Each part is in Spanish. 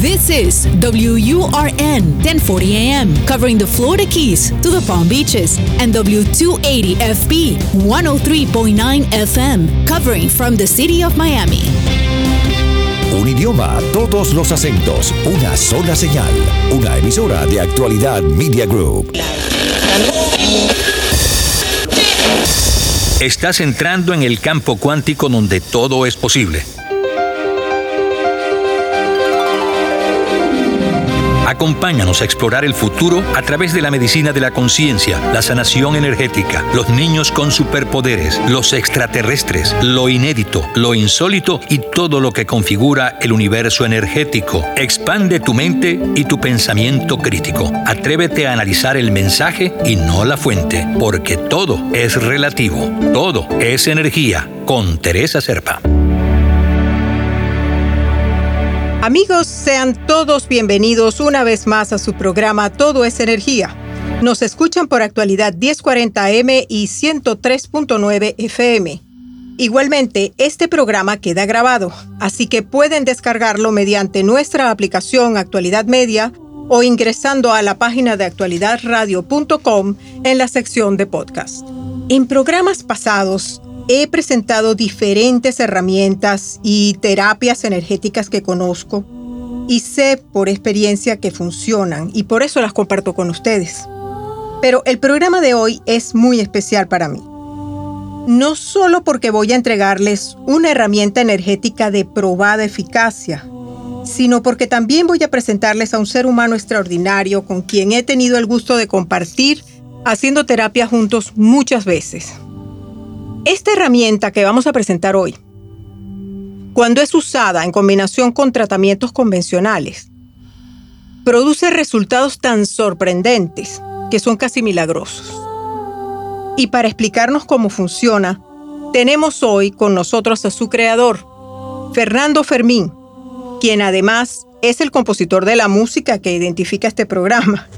This is WURN 1040 AM, covering the Florida Keys to the Palm Beaches, and W280FB 103.9 FM, covering from the city of Miami. Un idioma, todos los acentos, una sola señal, una emisora de actualidad Media Group. Estás entrando en el campo cuántico donde todo es posible. Acompáñanos a explorar el futuro a través de la medicina de la conciencia, la sanación energética, los niños con superpoderes, los extraterrestres, lo inédito, lo insólito y todo lo que configura el universo energético. Expande tu mente y tu pensamiento crítico. Atrévete a analizar el mensaje y no la fuente, porque todo es relativo, todo es energía. Con Teresa Serpa. Amigos, sean todos bienvenidos una vez más a su programa Todo es Energía. Nos escuchan por actualidad 1040M y 103.9 FM. Igualmente, este programa queda grabado, así que pueden descargarlo mediante nuestra aplicación Actualidad Media o ingresando a la página de actualidadradio.com en la sección de podcast. En programas pasados he presentado diferentes herramientas y terapias energéticas que conozco y sé por experiencia que funcionan y por eso las comparto con ustedes. Pero el programa de hoy es muy especial para mí. No solo porque voy a entregarles una herramienta energética de probada eficacia, sino porque también voy a presentarles a un ser humano extraordinario con quien he tenido el gusto de compartir haciendo terapia juntos muchas veces. Esta herramienta que vamos a presentar hoy, cuando es usada en combinación con tratamientos convencionales, produce resultados tan sorprendentes que son casi milagrosos. Y para explicarnos cómo funciona, tenemos hoy con nosotros a su creador, Fernando Fermín, quien además es el compositor de la música que identifica este programa.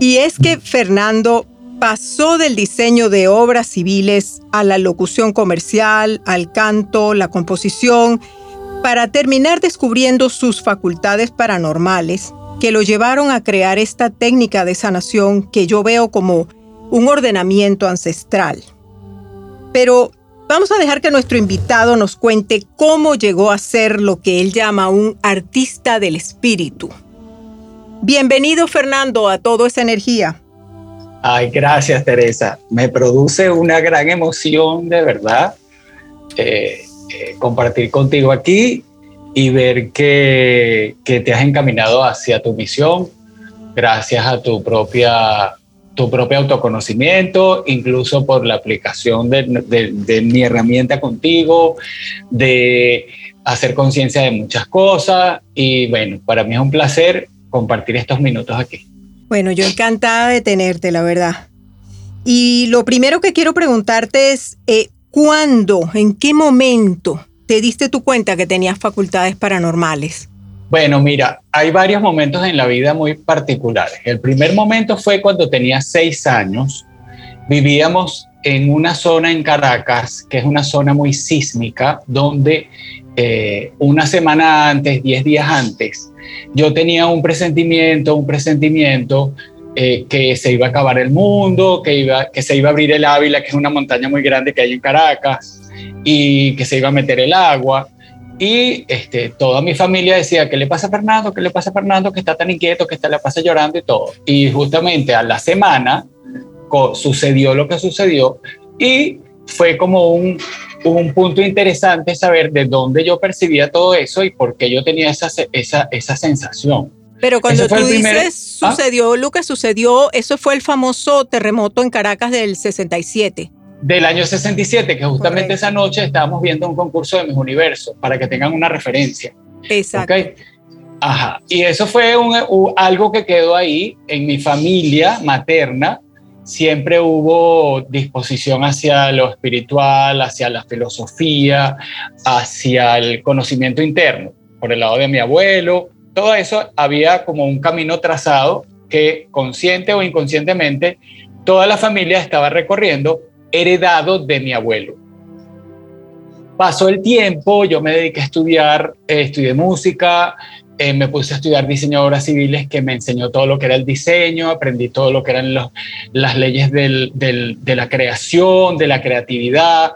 Y es que Fernando pasó del diseño de obras civiles a la locución comercial, al canto, la composición, para terminar descubriendo sus facultades paranormales que lo llevaron a crear esta técnica de sanación que yo veo como un ordenamiento ancestral. Pero vamos a dejar que nuestro invitado nos cuente cómo llegó a ser lo que él llama un artista del espíritu. Bienvenido Fernando a Todo esa energía. Ay, gracias Teresa. Me produce una gran emoción de verdad eh, eh, compartir contigo aquí y ver que, que, te has encaminado hacia tu misión gracias a tu propia tu propio autoconocimiento, incluso por la aplicación de, de mi herramienta contigo, de hacer conciencia de muchas cosas y bueno, para mí es un placer compartir estos minutos aquí. Bueno, yo encantada de tenerte, la verdad. Y lo primero que quiero preguntarte es, eh, ¿cuándo, en qué momento te diste tu cuenta que tenías facultades paranormales? Bueno, mira, hay varios momentos en la vida muy particulares. El primer momento fue cuando tenía seis años. Vivíamos en una zona en Caracas, que es una zona muy sísmica, donde eh, una semana antes, diez días antes, yo tenía un presentimiento, un presentimiento eh, que se iba a acabar el mundo, que, iba, que se iba a abrir el Ávila, que es una montaña muy grande que hay en Caracas, y que se iba a meter el agua. Y este, toda mi familia decía, ¿qué le pasa a Fernando? ¿Qué le pasa a Fernando? Que está tan inquieto, que está, la pasa llorando y todo. Y justamente a la semana sucedió lo que sucedió y fue como un, un punto interesante saber de dónde yo percibía todo eso y por qué yo tenía esa, esa, esa sensación. Pero cuando tú dices ¿Ah? sucedió, Lucas, sucedió, eso fue el famoso terremoto en Caracas del 67. Del año 67, que justamente esa noche estábamos viendo un concurso de mis universos, para que tengan una referencia. Exacto. Ajá. Y eso fue un, algo que quedó ahí en mi familia materna, siempre hubo disposición hacia lo espiritual, hacia la filosofía, hacia el conocimiento interno. Por el lado de mi abuelo, todo eso había como un camino trazado que consciente o inconscientemente toda la familia estaba recorriendo, heredado de mi abuelo. Pasó el tiempo, yo me dediqué a estudiar, eh, estudié música, eh, me puse a estudiar diseño de obras civiles que me enseñó todo lo que era el diseño, aprendí todo lo que eran las leyes de la creación, de la creatividad.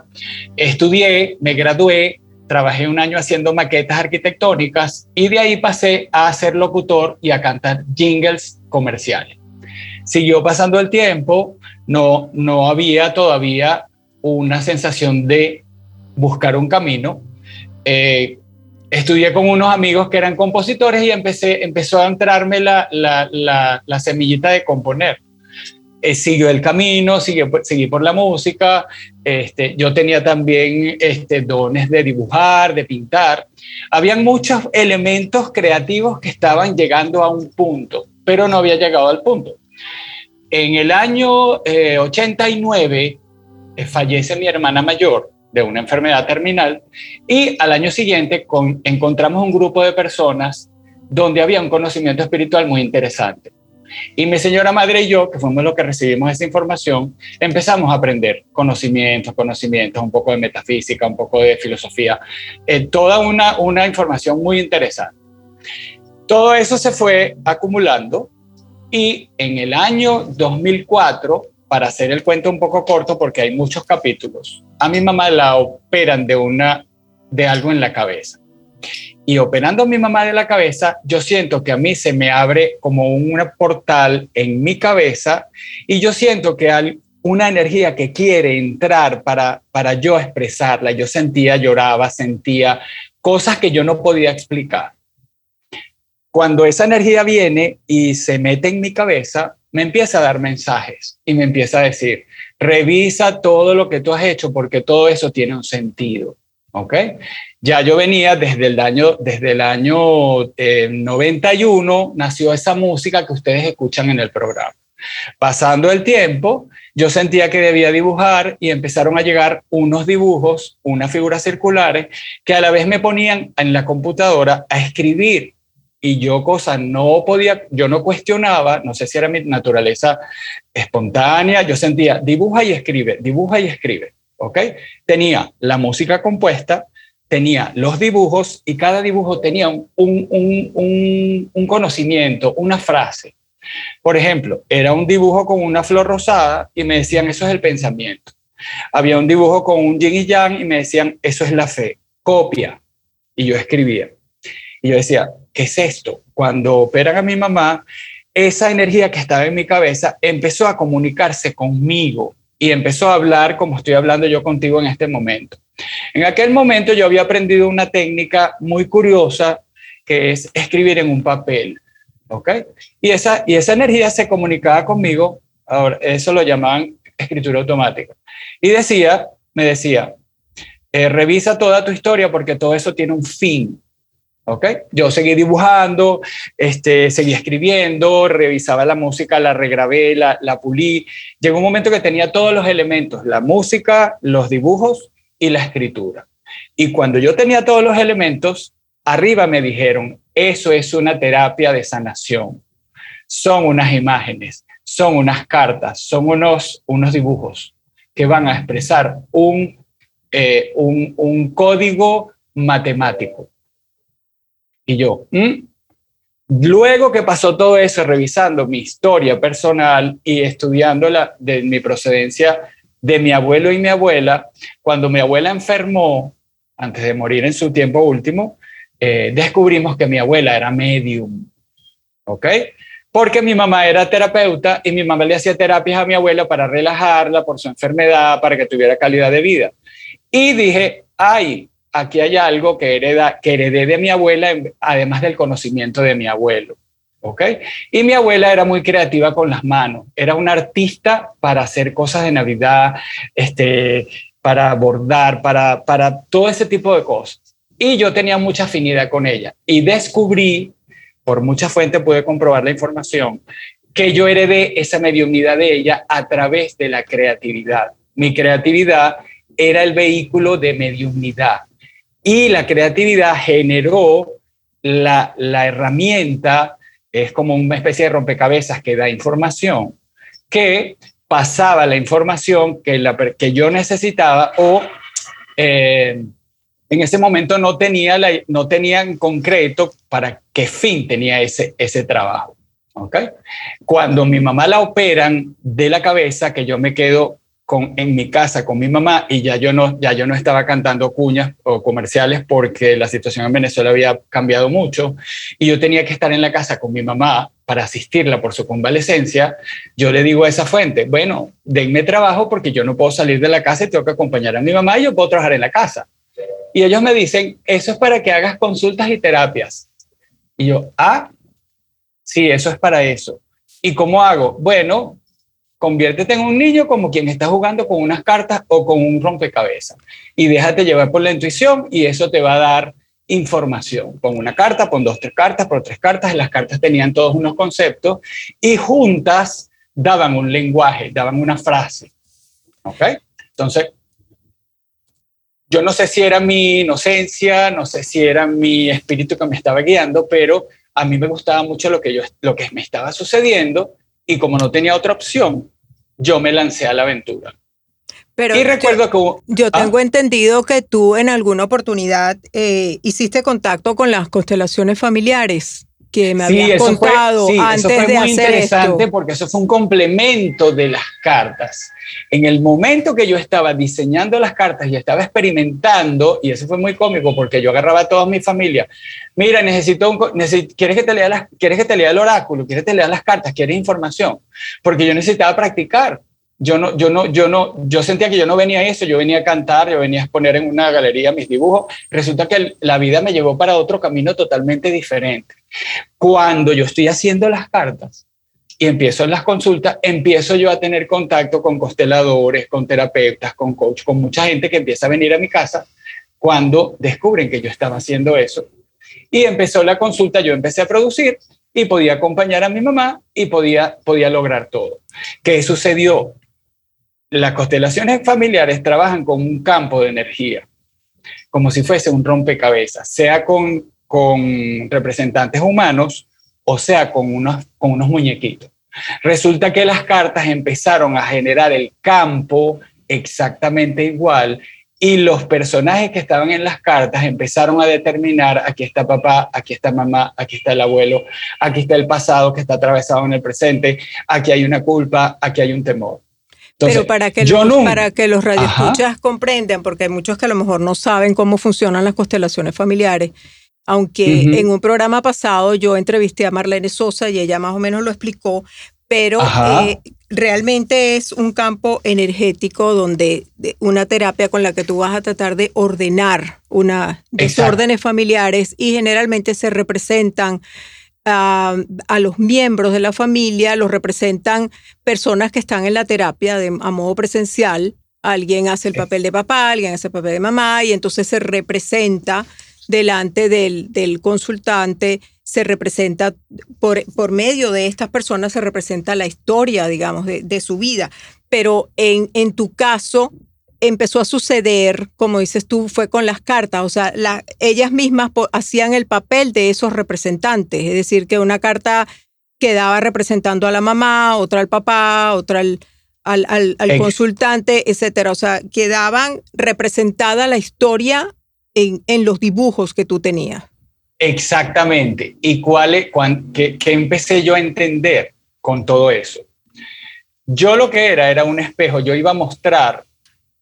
Estudié, me gradué, trabajé un año haciendo maquetas arquitectónicas y de ahí pasé a ser locutor y a cantar jingles comerciales. Siguió pasando el tiempo, no, no había todavía una sensación de buscar un camino. Eh, estudié con unos amigos que eran compositores y empecé, empezó a entrarme la, la, la, semillita de componer. Eh, siguió el camino, siguió, seguí por la música. Este, yo tenía también este, dones de dibujar, de pintar. Habían muchos elementos creativos que estaban llegando a un punto, pero no había llegado al punto. En el año 89 eh, eh, fallece mi hermana mayor de una enfermedad terminal y al año siguiente con, encontramos un grupo de personas donde había un conocimiento espiritual muy interesante. Y mi señora madre y yo, que fuimos los que recibimos esa información, empezamos a aprender conocimientos, conocimientos, un poco de metafísica, un poco de filosofía, eh, toda una, una información muy interesante. Todo eso se fue acumulando y en el año 2004 para hacer el cuento un poco corto, porque hay muchos capítulos, a mi mamá la operan de, una, de algo en la cabeza. Y operando a mi mamá de la cabeza, yo siento que a mí se me abre como un portal en mi cabeza y yo siento que hay una energía que quiere entrar para, para yo expresarla. Yo sentía, lloraba, sentía cosas que yo no podía explicar. Cuando esa energía viene y se mete en mi cabeza, me empieza a dar mensajes y me empieza a decir, revisa todo lo que tú has hecho porque todo eso tiene un sentido. ¿Ok? Ya yo venía desde el año, desde el año 91, eh, nació esa música que ustedes escuchan en el programa. Pasando el tiempo, yo sentía que debía dibujar y empezaron a llegar unos dibujos, unas figuras circulares, que a la vez me ponían en la computadora a escribir y yo cosas no podía, yo no cuestionaba, no sé si era mi naturaleza espontánea, yo sentía, dibuja y escribe, dibuja y escribe, ¿ok? Tenía la música compuesta, tenía los dibujos y cada dibujo tenía un, un, un, un conocimiento, una frase. Por ejemplo, era un dibujo con una flor rosada y me decían, eso es el pensamiento. Había un dibujo con un yin y yang y me decían, eso es la fe, copia. Y yo escribía. Y yo decía, ¿qué es esto? Cuando operan a mi mamá, esa energía que estaba en mi cabeza empezó a comunicarse conmigo y empezó a hablar como estoy hablando yo contigo en este momento. En aquel momento yo había aprendido una técnica muy curiosa que es escribir en un papel. ¿Ok? Y esa, y esa energía se comunicaba conmigo, ahora eso lo llamaban escritura automática. Y decía, me decía, eh, revisa toda tu historia porque todo eso tiene un fin. ¿Ok? Yo seguí dibujando, este, seguí escribiendo, revisaba la música, la regrabé, la, la pulí. Llegó un momento que tenía todos los elementos, la música, los dibujos y la escritura. Y cuando yo tenía todos los elementos, arriba me dijeron, eso es una terapia de sanación. Son unas imágenes, son unas cartas, son unos, unos dibujos que van a expresar un, eh, un, un código matemático y yo, mm". luego que pasó todo eso, revisando mi historia personal y estudiando la, de mi procedencia de mi abuelo y mi abuela, cuando mi abuela enfermó, antes de morir en su tiempo último, eh, descubrimos que mi abuela era medium. ¿Ok? Porque mi mamá era terapeuta y mi mamá le hacía terapias a mi abuela para relajarla por su enfermedad, para que tuviera calidad de vida. Y dije, ay, aquí hay algo que, hereda, que heredé de mi abuela, además del conocimiento de mi abuelo. ¿ok? Y mi abuela era muy creativa con las manos, era una artista para hacer cosas de Navidad, este, para bordar, para, para todo ese tipo de cosas. Y yo tenía mucha afinidad con ella. Y descubrí, por muchas fuentes pude comprobar la información, que yo heredé esa mediunidad de ella a través de la creatividad. Mi creatividad era el vehículo de mediunidad. Y la creatividad generó la, herramienta, es como una especie de rompecabezas que da información, que pasaba la información que, la, que yo necesitaba o, eh, en ese momento no tenía, la, no en concreto para qué fin tenía ese, ese trabajo. ¿okay? Cuando mi mamá la operan de la cabeza, que yo me quedo con, en mi casa con mi mamá y ya yo, no, ya yo no estaba cantando cuñas o comerciales porque la situación en Venezuela había cambiado mucho y yo tenía que estar en la casa con mi mamá para asistirla por su convalecencia, yo le digo a esa fuente, bueno, denme trabajo porque yo no puedo salir de la casa y tengo que acompañar a mi mamá y yo puedo trabajar en la casa. Y ellos me dicen, eso es para que hagas consultas y terapias. Y yo, ah, sí, eso es para eso. ¿Y cómo hago? Bueno, conviértete en un niño como quien está jugando con unas cartas o con un rompecabezas. Y déjate llevar por la intuición y eso te va a dar información. Con una carta, con dos, tres cartas, por tres cartas. Las cartas tenían todos unos conceptos y juntas daban un lenguaje, daban una frase. ¿Ok? Entonces, yo no sé si era mi inocencia, no sé si era mi espíritu que me estaba guiando, pero a mí me gustaba mucho lo que, yo, lo que me estaba sucediendo y como no tenía otra opción, yo me lancé a la aventura. Pero y recuerdo yo, que yo tengo ¿ah? entendido que tú en alguna oportunidad eh, hiciste contacto con las constelaciones familiares que me habías contado sí, antes eso fue muy interesante porque eso fue un complemento de las cartas. En el momento que yo estaba diseñando las cartas y estaba experimentando, y eso fue muy cómico porque yo agarraba a toda mi familia, mira, necesito, un, ¿quieres, que te lea las, ¿quieres que te lea el oráculo? ¿Quieres que te lea las cartas? ¿Quieres información? Porque yo necesitaba practicar yo no, yo no, yo no, yo sentía que yo no venía a eso, yo venía a cantar, yo venía a exponer en una galería mis dibujos. Resulta que la vida me llevó para otro camino totalmente diferente. Cuando yo estoy haciendo las cartas y empiezo en las consultas, empiezo yo a tener contacto con consteladores, con terapeutas, con coach, con mucha gente que empieza a venir a mi casa cuando descubren que yo estaba haciendo eso. Y empezó la consulta, yo empecé a producir y podía acompañar a mi mamá y podía, podía lograr todo. ¿Qué sucedió? Las constelaciones familiares trabajan con un campo de energía, como si fuese un rompecabezas, sea con, con representantes humanos o sea con unos, con unos muñequitos. Resulta que las cartas empezaron a generar el campo exactamente igual y los personajes que estaban en las cartas empezaron a determinar, aquí está papá, aquí está mamá, aquí está el abuelo, aquí está el pasado que está atravesado en el presente, aquí hay una culpa, aquí hay un temor. Pero para que, los, para que los radioescuchas comprendan, porque hay muchos que a lo mejor no saben cómo funcionan las constelaciones familiares, aunque en un programa pasado yo entrevisté a Marlene Sosa y ella más o menos lo explicó, pero eh, realmente es un campo energético donde una terapia con la que tú vas a tratar de ordenar una desórdenes familiares y generalmente se representan a, los miembros de la familia, los representan personas que están en la terapia de, a modo presencial. Alguien hace el papel de papá, alguien hace el papel de mamá y entonces se representa delante del, del consultante, se representa por, por, medio de estas personas, se representa la historia, digamos, de, de su vida. Pero en, en tu caso, empezó a suceder, como dices tú, fue con las cartas, o sea, ellas mismas hacían el papel de esos representantes, es decir, que una carta quedaba representando a la mamá, otra al papá, otra al, al, consultante, etcétera, o sea, quedaban representada la historia en, en los dibujos que tú tenías. Exactamente. ¿Y cuál es, qué, qué empecé yo a entender con todo eso? Yo lo que era era un espejo, yo iba a mostrar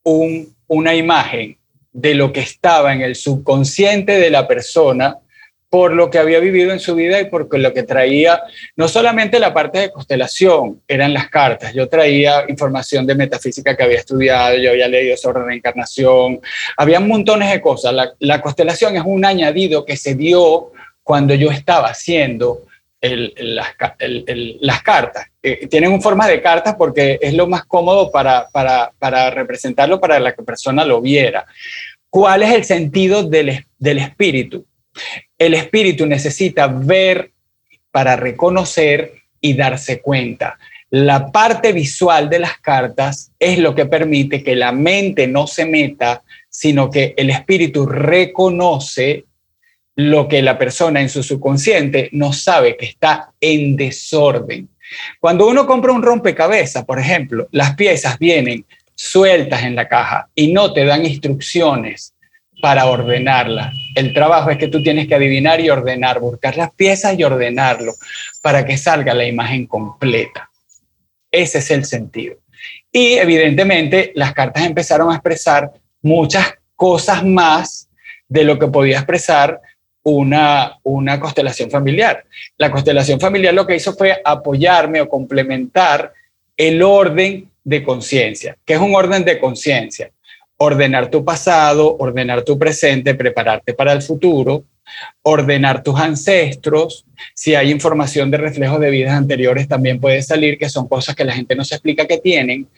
una imagen de lo que estaba en el subconsciente de la persona por lo que había vivido en su vida y por lo que traía, no solamente la parte de constelación, eran las cartas, yo traía información de metafísica que había estudiado, yo había leído sobre reencarnación, había montones de cosas. La, la constelación es un añadido que se dio cuando yo estaba haciendo las, cartas. Eh, tienen un forma de cartas porque es lo más cómodo para, para, representarlo, para la persona lo viera. ¿Cuál es el sentido del, del espíritu? El espíritu necesita ver para reconocer y darse cuenta. La parte visual de las cartas es lo que permite que la mente no se meta, sino que el espíritu reconoce lo que la persona en su subconsciente no sabe que está en desorden. Cuando uno compra un rompecabezas, por ejemplo, las piezas vienen sueltas en la caja y no te dan instrucciones para ordenarla. El trabajo es que tú tienes que adivinar y ordenar, buscar las piezas y ordenarlo para que salga la imagen completa. Ese es el sentido. Y evidentemente las cartas empezaron a expresar muchas cosas más de lo que podía expresar una, una constelación familiar. La constelación familiar lo que hizo fue apoyarme o complementar el orden de conciencia. ¿Qué es un orden de conciencia? Ordenar tu pasado, ordenar tu presente, prepararte para el futuro, ordenar tus ancestros. Si hay información de reflejos de vidas anteriores, también puede salir, que son cosas que la gente no se explica que tienen.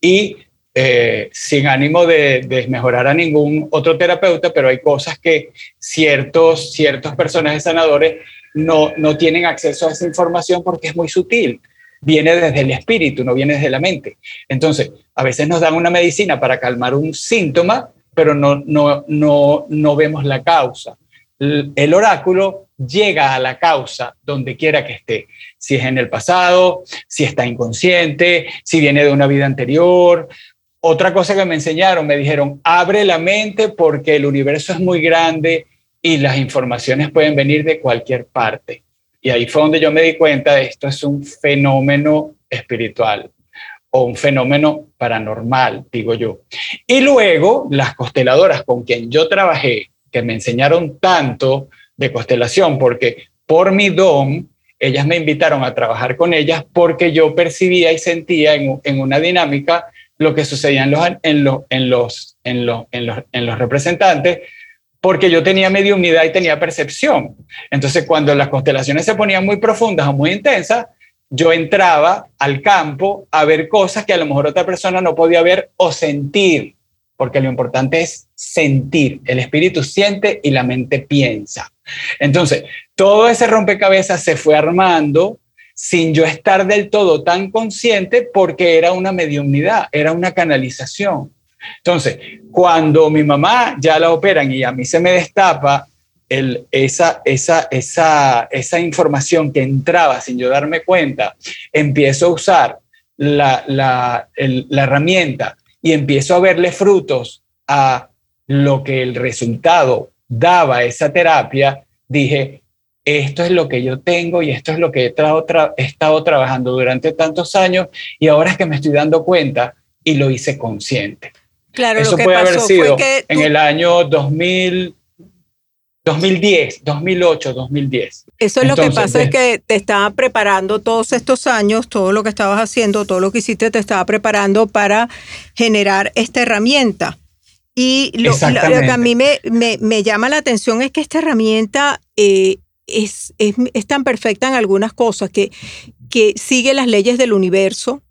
Y eh, sin ánimo de, desmejorar a ningún otro terapeuta, pero hay cosas que ciertos, ciertos personajes sanadores no, no tienen acceso a esa información porque es muy sutil. Viene desde el espíritu, no viene desde la mente. Entonces, a veces nos dan una medicina para calmar un síntoma, pero no, no, no, no vemos la causa el oráculo llega a la causa donde quiera que esté, si es en el pasado, si está inconsciente, si viene de una vida anterior. Otra cosa que me enseñaron, me dijeron, abre la mente porque el universo es muy grande y las informaciones pueden venir de cualquier parte. Y ahí fue donde yo me di cuenta esto es un fenómeno espiritual o un fenómeno paranormal, digo yo. Y luego las consteladoras con quien yo trabajé, que me enseñaron tanto de constelación, porque por mi don, ellas me invitaron a trabajar con ellas porque yo percibía y sentía en, una dinámica lo que sucedía en los, en, los, en, los, en, los, en, los, en los representantes, porque yo tenía mediunidad y tenía percepción. Entonces, cuando las constelaciones se ponían muy profundas o muy intensas, yo entraba al campo a ver cosas que a lo mejor otra persona no podía ver o sentir porque lo importante es sentir. El espíritu siente y la mente piensa. Entonces, todo ese rompecabezas se fue armando sin yo estar del todo tan consciente porque era una mediunidad, era una canalización. Entonces, cuando mi mamá ya la operan y a mí se me destapa el, esa, esa, esa, esa información que entraba sin yo darme cuenta, empiezo a usar la, la, la herramienta y empiezo a verle frutos a lo que el resultado daba esa terapia, dije, esto es lo que yo tengo y esto es lo que he, estado trabajando durante tantos años y ahora es que me estoy dando cuenta y lo hice consciente. Claro, Eso lo que puede pasó haber sido fue que en el año 2000, 2010, 2008, 2010. Eso es lo que Entonces, pasa, es que te estaba preparando todos estos años, todo lo que estabas haciendo, todo lo que hiciste, te estaba preparando para generar esta herramienta. Y lo, lo- lo que a mí me, me- me llama la atención es que esta herramienta eh, es, es- tan perfecta en algunas cosas que, que sigue las leyes del universo.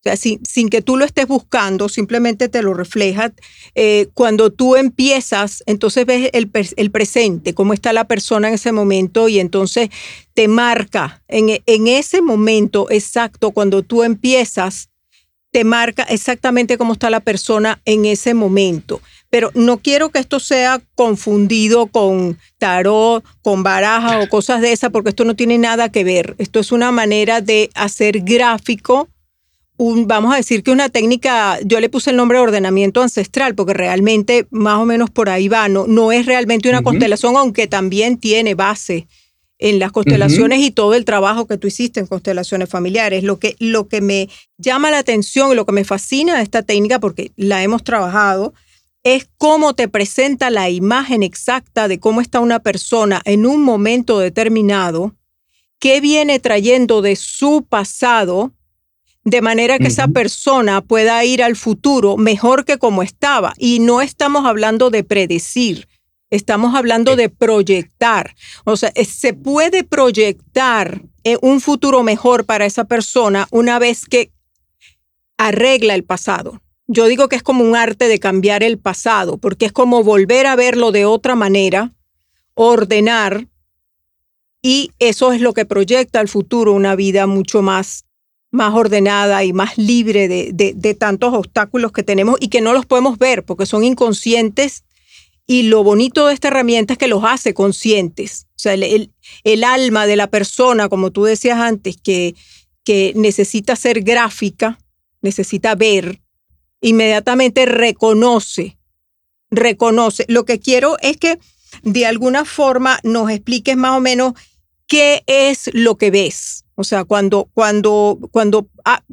O sea, sin, sin que tú lo estés buscando, simplemente te lo refleja. Eh, cuando tú empiezas, entonces ves el, el presente, cómo está la persona en ese momento y entonces te marca en, en ese momento exacto, cuando tú empiezas, te marca exactamente cómo está la persona en ese momento. Pero no quiero que esto sea confundido con tarot, con baraja o cosas de esas, porque esto no tiene nada que ver. Esto es una manera de hacer gráfico un, vamos a decir que una técnica, yo le puse el nombre de ordenamiento ancestral, porque realmente más o menos por ahí va, no, no es realmente una constelación, aunque también tiene base en las constelaciones y todo el trabajo que tú hiciste en constelaciones familiares. Lo que, lo que me llama la atención y lo que me fascina de esta técnica, porque la hemos trabajado, es cómo te presenta la imagen exacta de cómo está una persona en un momento determinado, qué viene trayendo de su pasado, de manera que esa persona pueda ir al futuro mejor que como estaba. Y no estamos hablando de predecir, estamos hablando de proyectar. O sea, eh, se puede proyectar eh, un futuro mejor para esa persona una vez que arregla el pasado. Yo digo que es como un arte de cambiar el pasado, porque es como volver a verlo de otra manera, ordenar, y eso es lo que proyecta al futuro una vida mucho más, más ordenada y más libre de, de- tantos obstáculos que tenemos y que no los podemos ver porque son inconscientes. Y lo bonito de esta herramienta es que los hace conscientes. O sea, el, el- el alma de la persona, como tú decías antes, que, que necesita ser gráfica, necesita ver, inmediatamente reconoce reconoce. Lo que quiero es que de alguna forma nos expliques más o menos qué es lo que ves. O sea, cuando, cuando, cuando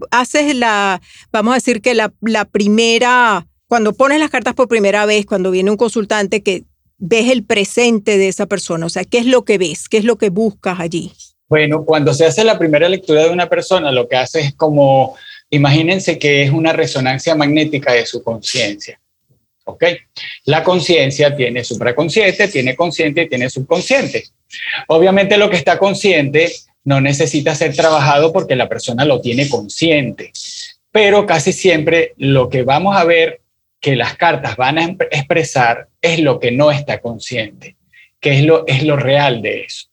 haces la, vamos a decir que la, la primera, cuando pones las cartas por primera vez, cuando viene un consultante que ves el presente de esa persona, o sea, ¿qué es lo que ves? ¿Qué es lo que buscas allí? Bueno, cuando se hace la primera lectura de una persona, lo que hace es como, imagínense que es una resonancia magnética de su conciencia. ¿Ok? La conciencia tiene supraconsciente, tiene consciente y tiene subconsciente. Obviamente lo que está consciente no necesita ser trabajado porque la persona lo tiene consciente, pero casi siempre lo que vamos a ver que las cartas van a expresar es lo que no está consciente, que es lo, es lo real de eso.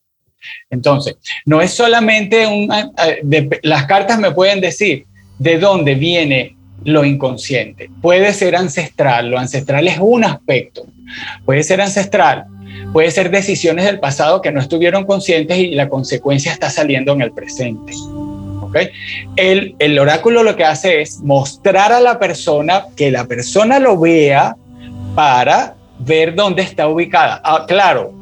Entonces, no es solamente un... las cartas me pueden decir de dónde viene lo inconsciente. Puede ser ancestral, lo ancestral es un aspecto. Puede ser ancestral, puede ser decisiones del pasado que no estuvieron conscientes y la consecuencia está saliendo en el presente. El, el oráculo lo que hace es mostrar a la persona que la persona lo vea para ver dónde está ubicada. Ah, claro,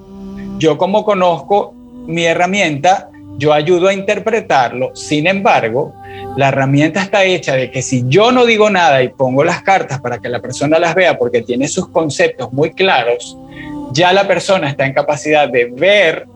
yo como conozco mi herramienta, yo ayudo a interpretarlo. Sin embargo, la herramienta está hecha de que si yo no digo nada y pongo las cartas para que la persona las vea porque tiene sus conceptos muy claros, ya la persona está en capacidad de ver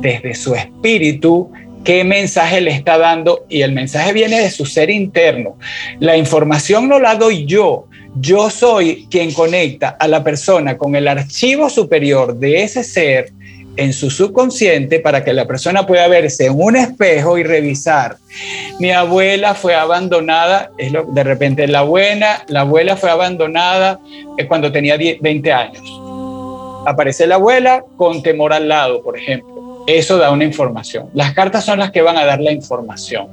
desde su espíritu qué mensaje le está dando y el mensaje viene de su ser interno. La información no la doy yo. Yo soy quien conecta a la persona con el archivo superior de ese ser en su subconsciente para que la persona pueda verse en un espejo y revisar. Mi abuela fue abandonada, es lo, de repente la buena, la abuela fue abandonada eh, cuando tenía 20 años. Aparece la abuela con temor al lado, por ejemplo eso da una información. Las cartas son las que van a dar la información.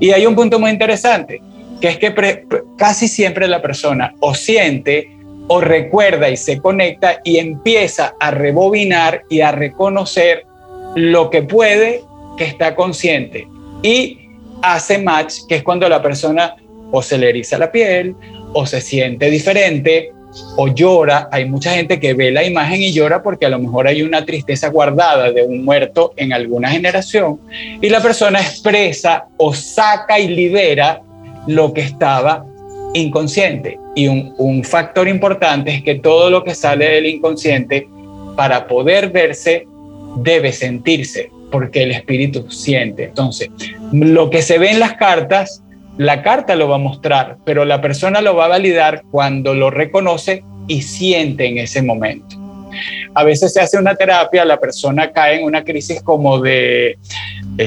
Y hay un punto muy interesante, que es que casi siempre la persona o siente o recuerda y se conecta y empieza a rebobinar y a reconocer lo que puede que está consciente. Y hace match, que es cuando la persona o se le eriza la piel o se siente diferente o llora. Hay mucha gente que ve la imagen y llora porque a lo mejor hay una tristeza guardada de un muerto en alguna generación y la persona expresa o saca y libera lo que estaba inconsciente. Y un, factor importante es que todo lo que sale del inconsciente para poder verse debe sentirse porque el espíritu siente. Entonces, lo que se ve en las cartas la carta lo va a mostrar, pero la persona lo va a validar cuando lo reconoce y siente en ese momento. A veces se hace una terapia, la persona cae en una crisis como de,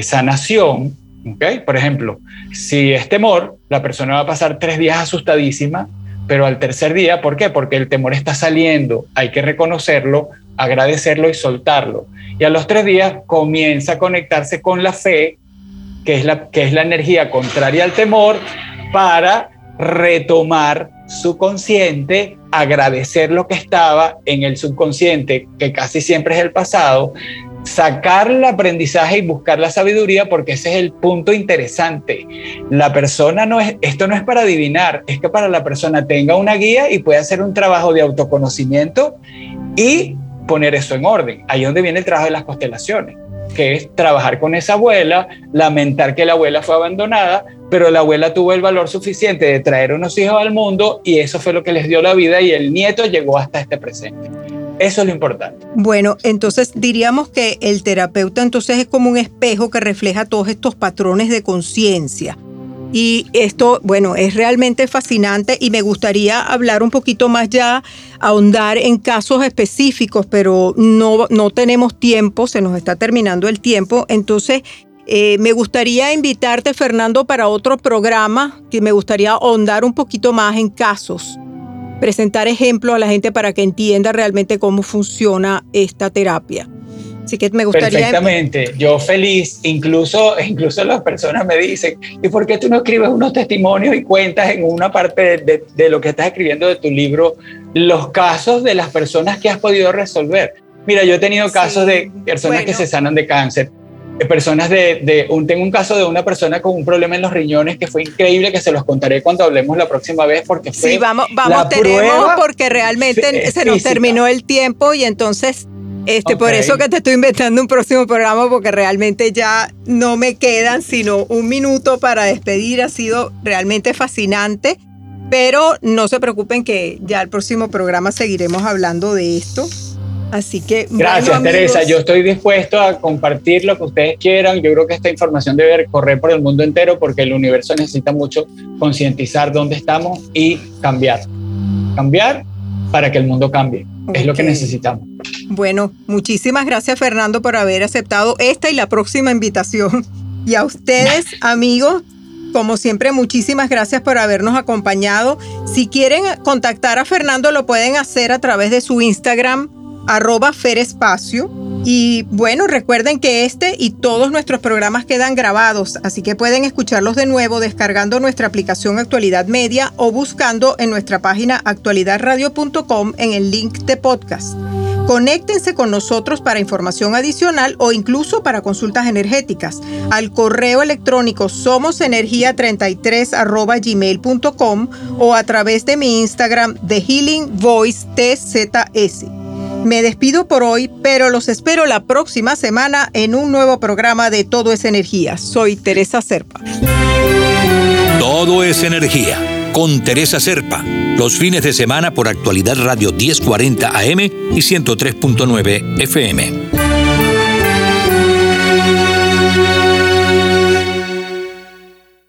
sanación. ¿Okay? Por ejemplo, si es temor, la persona va a pasar tres días asustadísima, pero al tercer día, ¿por qué? Porque el temor está saliendo, hay que reconocerlo, agradecerlo y soltarlo. Y a los tres días comienza a conectarse con la fe que es la, que es la energía contraria al temor, para retomar su consciente, agradecer lo que estaba en el subconsciente, que casi siempre es el pasado, sacar el aprendizaje y buscar la sabiduría, porque ese es el punto interesante. La persona no es, esto no es para adivinar, es que para la persona tenga una guía y pueda hacer un trabajo de autoconocimiento y poner eso en orden. Ahí es donde viene el trabajo de las constelaciones que es trabajar con esa abuela, lamentar que la abuela fue abandonada, pero la abuela tuvo el valor suficiente de traer unos hijos al mundo y eso fue lo que les dio la vida y el nieto llegó hasta este presente. Eso es lo importante. Bueno, entonces diríamos que el terapeuta entonces es como un espejo que refleja todos estos patrones de conciencia. Y esto, bueno, es realmente fascinante y me gustaría hablar un poquito más ya, ahondar en casos específicos, pero no, no tenemos tiempo, se nos está terminando el tiempo. Entonces, eh, me gustaría invitarte, Fernando, para otro programa, que me gustaría ahondar un poquito más en casos, presentar ejemplos a la gente para que entienda realmente cómo funciona esta terapia. Así que me gustaría... Perfectamente, yo feliz, incluso, incluso las personas me dicen, ¿y por qué tú no escribes unos testimonios y cuentas en una parte de, de, lo que estás escribiendo de tu libro los casos de las personas que has podido resolver? Mira, yo he tenido casos de personas que se sanan de cáncer, personas de, un, tengo un caso de una persona con un problema en los riñones que fue increíble, que se los contaré cuando hablemos la próxima vez porque fue Sí, vamos, vamos, tenemos porque realmente se nos terminó el tiempo y entonces este, Por eso que te estoy inventando un próximo programa, porque realmente ya no me quedan sino un minuto para despedir. Ha sido realmente fascinante, pero no se preocupen que ya el próximo programa seguiremos hablando de esto. Así que. Gracias, Teresa. Yo estoy dispuesto a compartir lo que ustedes quieran. Yo creo que esta información debe correr por el mundo entero porque el universo necesita mucho concientizar dónde estamos y cambiar. Cambiar para que el mundo cambie. Es lo que necesitamos. Bueno, muchísimas gracias, Fernando, por haber aceptado esta y la próxima invitación. Y a ustedes, amigos, como siempre, muchísimas gracias por habernos acompañado. Si quieren contactar a Fernando, lo pueden hacer a través de su Instagram arroba ferespacio. Y bueno, recuerden que este y todos nuestros programas quedan grabados, así que pueden escucharlos de nuevo descargando nuestra aplicación Actualidad Media o buscando en nuestra página actualidadradio.com en el link de podcast. Conéctense con nosotros para información adicional o incluso para consultas energéticas al correo electrónico somosenergia33 gmail.com o a través de mi Instagram The Healing Voice TZS. Me despido por hoy, pero los espero la próxima semana en un nuevo programa de Todo es Energía. Soy Teresa Serpa. Todo es Energía con Teresa Serpa. Los fines de semana por actualidad Radio 1040 AM y 103.9 FM.